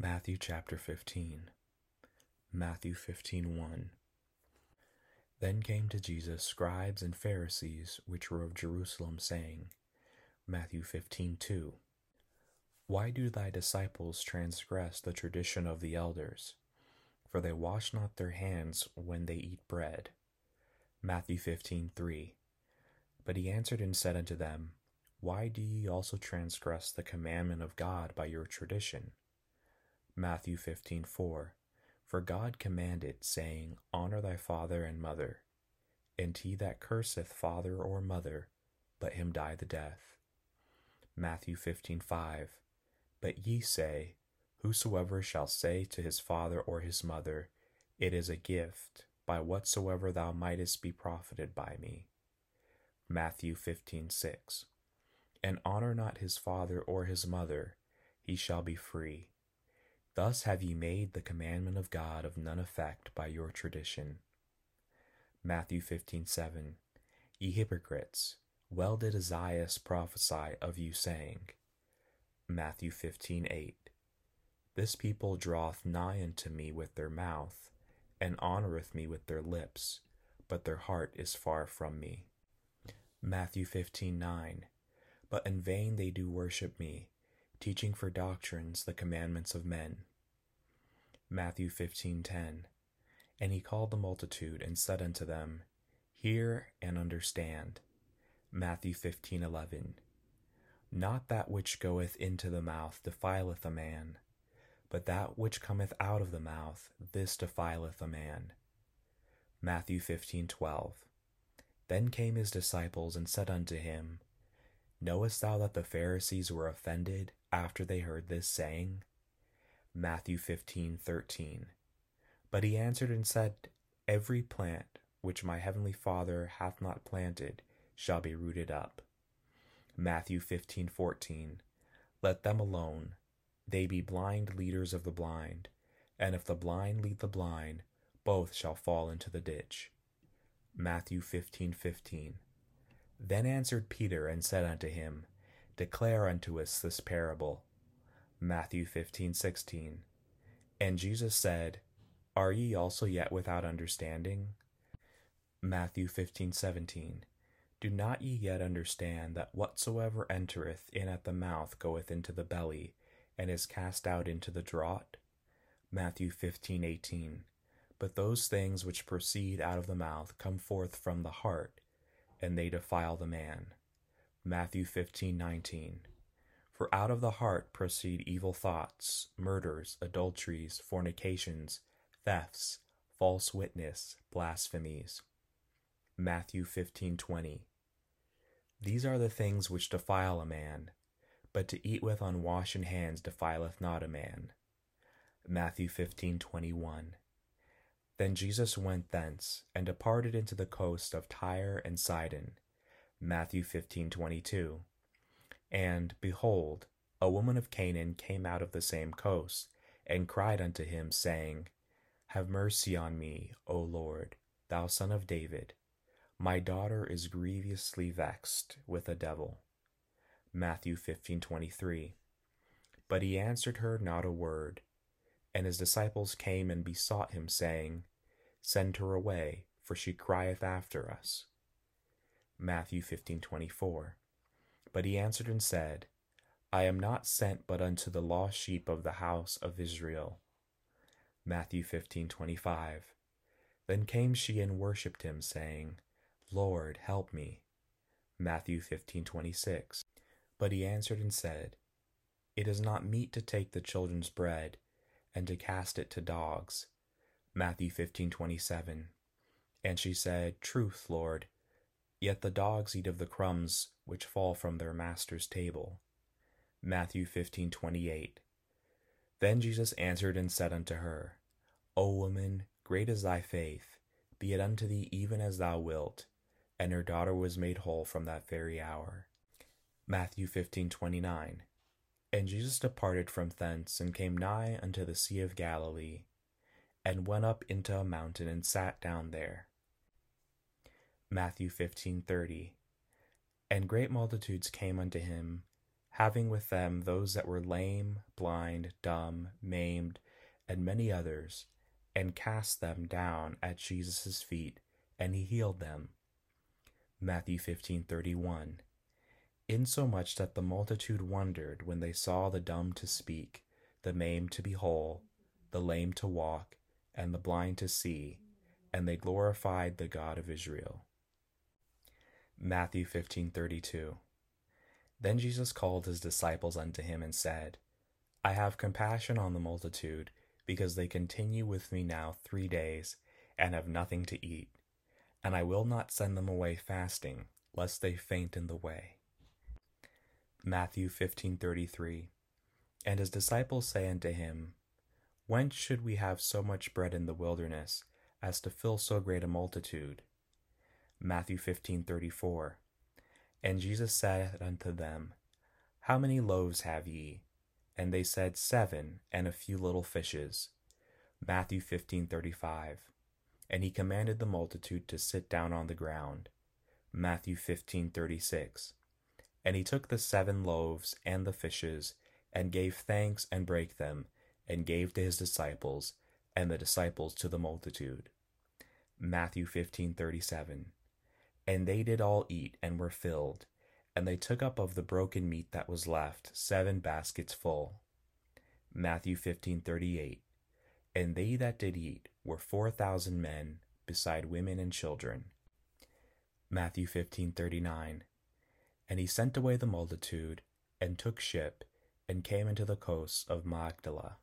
Matthew chapter 15. Matthew 15:1. Then came to Jesus scribes and Pharisees which were of Jerusalem, saying, Matthew 15:2. Why do thy disciples transgress the tradition of the elders? For they wash not their hands when they eat bread. Matthew 15:3. But he answered and said unto them, Why do ye also transgress the commandment of God by your tradition? Matthew 15:4 For God commanded, saying, Honor thy father and mother, and he that curseth father or mother, let him die the death. Matthew 15:5 But ye say, Whosoever shall say to his father or his mother, It is a gift, by whatsoever thou mightest be profited by me. Matthew 15:6 And honor not his father or his mother, he shall be free. Thus have ye made the commandment of God of none effect by your tradition. Matthew 15:7 Ye hypocrites, well did Isaiah prophesy of you, saying, Matthew 15:8 This people draweth nigh unto me with their mouth, and honoreth me with their lips, but their heart is far from me. Matthew 15:9 But in vain they do worship me, teaching for doctrines the commandments of men. Matthew 15:10 And he called the multitude and said unto them, Hear and understand. Matthew 15:11 Not that which goeth into the mouth defileth a man, but that which cometh out of the mouth, this defileth a man. Matthew 15:12 Then came his disciples and said unto him, Knowest thou that the Pharisees were offended after they heard this saying? Matthew 15:13 But he answered and said, Every plant which my heavenly Father hath not planted shall be rooted up. Matthew 15:14 Let them alone they be blind leaders of the blind and if the blind lead the blind both shall fall into the ditch. Matthew 15:15 Then answered Peter and said unto him Declare unto us this parable. Matthew 15:16 And Jesus said, Are ye also yet without understanding? Matthew 15:17 Do not ye yet understand that whatsoever entereth in at the mouth goeth into the belly and is cast out into the draught? Matthew 15:18 But those things which proceed out of the mouth come forth from the heart, and they defile the man. Matthew 15:19 For out of the heart proceed evil thoughts, murders, adulteries, fornications, thefts, false witness, blasphemies. Matthew 15:20 These are the things which defile a man, but to eat with unwashen hands defileth not a man. Matthew 15:21 Then Jesus went thence and departed into the coast of Tyre and Sidon. Matthew 15:22 And behold, a woman of Canaan came out of the same coast, and cried unto him, saying, Have mercy on me, O Lord, thou son of David. My daughter is grievously vexed with a devil. Matthew 15:23. But he answered her not a word. And his disciples came and besought him, saying, Send her away, for she crieth after us. Matthew 15:24. But he answered and said, I am not sent but unto the lost sheep of the house of Israel. Matthew 15:25. Then came she and worshipped him, saying, Lord, help me. Matthew 15:26. But he answered and said, It is not meet to take the children's bread and to cast it to dogs. Matthew 15:27. And she said, Truth, Lord, yet the dogs eat of the crumbs which fall from their master's table. Matthew 15:28. Then Jesus answered and said unto her, O woman, great is thy faith, be it unto thee even as thou wilt. And her daughter was made whole from that very hour. Matthew 15:29 And Jesus departed from thence and came nigh unto the sea of Galilee, and went up into a mountain and sat down there. Matthew 15:30 And great multitudes came unto him, having with them those that were lame, blind, dumb, maimed, and many others, and cast them down at Jesus' feet, and he healed them. Matthew 15:31 Insomuch that the multitude wondered when they saw the dumb to speak, the maimed to be whole, the lame to walk, and the blind to see, and they glorified the God of Israel. Matthew 15:32 Then Jesus called his disciples unto him and said, I have compassion on the multitude, because they continue with me now 3 days and have nothing to eat, and I will not send them away fasting, lest they faint in the way. Matthew 15:33 And his disciples say unto him, Whence should we have so much bread in the wilderness, as to fill so great a multitude? Matthew 15:34 And Jesus said unto them, How many loaves have ye? And they said, Seven, and a few little fishes. Matthew 15:35 And he commanded the multitude to sit down on the ground. Matthew 15:36 And he took the seven loaves and the fishes, and gave thanks and brake them, and gave to his disciples, and the disciples to the multitude. Matthew 15:37 and they did all eat and were filled, and they took up of the broken meat that was left seven baskets full. Matthew 15:38 And they that did eat were 4,000 men, beside women and children. Matthew 15:39 And he sent away the multitude, and took ship, and came into the coasts of Magdala.